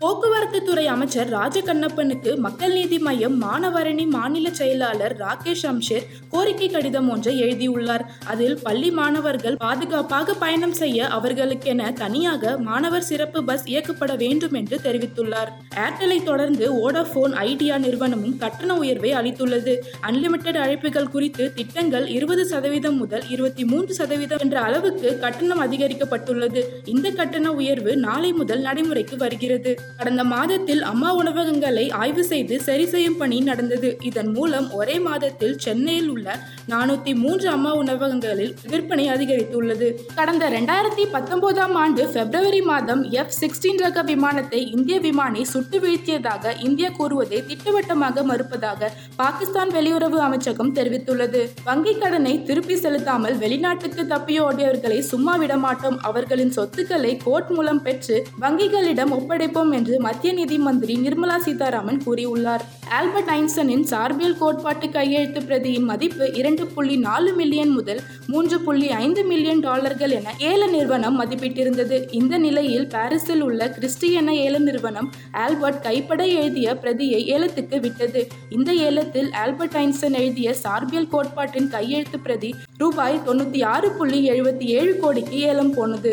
போக்குவரத்து துறை அமைச்சர் ராஜகண்ணப்பனுக்கு மக்கள் நீதி மையம் மாணவரணி மாநில செயலாளர் ராகேஷ் அம்ஷேர் கோரிக்கை கடிதம் ஒன்றை எழுதியுள்ளார். அதில் பள்ளி மாணவர்கள் பாதுகாப்பாக பயணம் செய்ய அவர்களுக்கென தனியாக மாணவர் சிறப்பு பஸ் இயக்கப்பட வேண்டும் என்று தெரிவித்துள்ளார். ஏர்டெலை தொடர்ந்து ஓடாஃபோன் ஐடியா நிறுவனமும் கட்டண உயர்வை அளித்துள்ளது. அன்லிமிட்டெட் அழைப்புகள் குறித்து திட்டங்கள் இருபது சதவீதம் முதல் இருபத்தி மூன்று சதவீதம் என்ற அளவுக்கு கட்டணம் அதிகரிக்கப்பட்டுள்ளது. இந்த கட்டண உயர்வு நாளை முதல் நடைமுறைக்கு வருகிறது. கடந்த மாதத்தில் அம்மா உணவகங்களை ஆய்வு செய்து சரி செய்யும் பணி நடந்தது. இதன் மூலம் ஒரே மாதத்தில் சென்னையில் உள்ள நானூத்தி மூன்று அம்மா உணவகங்களில் விற்பனை அதிகரித்துள்ளது. கடந்த இரண்டாயிரத்தி பத்தொன்பதாம் ஆண்டு பிப்ரவரி மாதம் எஃப் சிக்ஸ்டீன் ரக விமானத்தை இந்திய விமானி சுட்டு வீழ்த்தியதாக இந்தியா கூறுவதை திட்டவட்டமாக மறுப்பதாக பாகிஸ்தான் வெளியுறவு அமைச்சகம் தெரிவித்துள்ளது. வங்கிக் கடனை திருப்பி செலுத்தாமல் வெளிநாட்டுக்கு தப்பியோடியவர்களை சும்மா விடமாட்டோம். அவர்களின் சொத்துக்களை கோர்ட் மூலம் பெற்று வங்கிகளிடம் ஒப்படைப்போம் என்று மத்திய நிதி மந்திரி நிர்மலா சீதாராமன் கூறியுள்ளார். ஆல்பர்ட் ஐன்ஸ்டனின் சார்பியல் கோட்பாட்டு கையெழுத்து பிரதியின் மதிப்பு இரண்டு புள்ளி நாலு மில்லியன் முதல் மூன்று புள்ளி ஐந்து மில்லியன் டாலர்கள் என ஏல நிறுவனம் மதிப்பிட்டிருந்தது. இந்த நிலையில் பாரிஸில் உள்ள கிறிஸ்டி என ஏல நிறுவனம் ஆல்பர்ட் கைப்பட எழுதிய பிரதியை ஏலத்துக்கு விட்டது. இந்த ஏலத்தில் ஆல்பர்ட் ஐன்ஸ்டன் எழுதிய சார்பியல் கோட்பாட்டின் கையெழுத்து பிரதி ரூபாய் தொண்ணூத்தி ஆறு புள்ளி எழுபத்தி ஏழு கோடிக்கு ஏலம் போனது.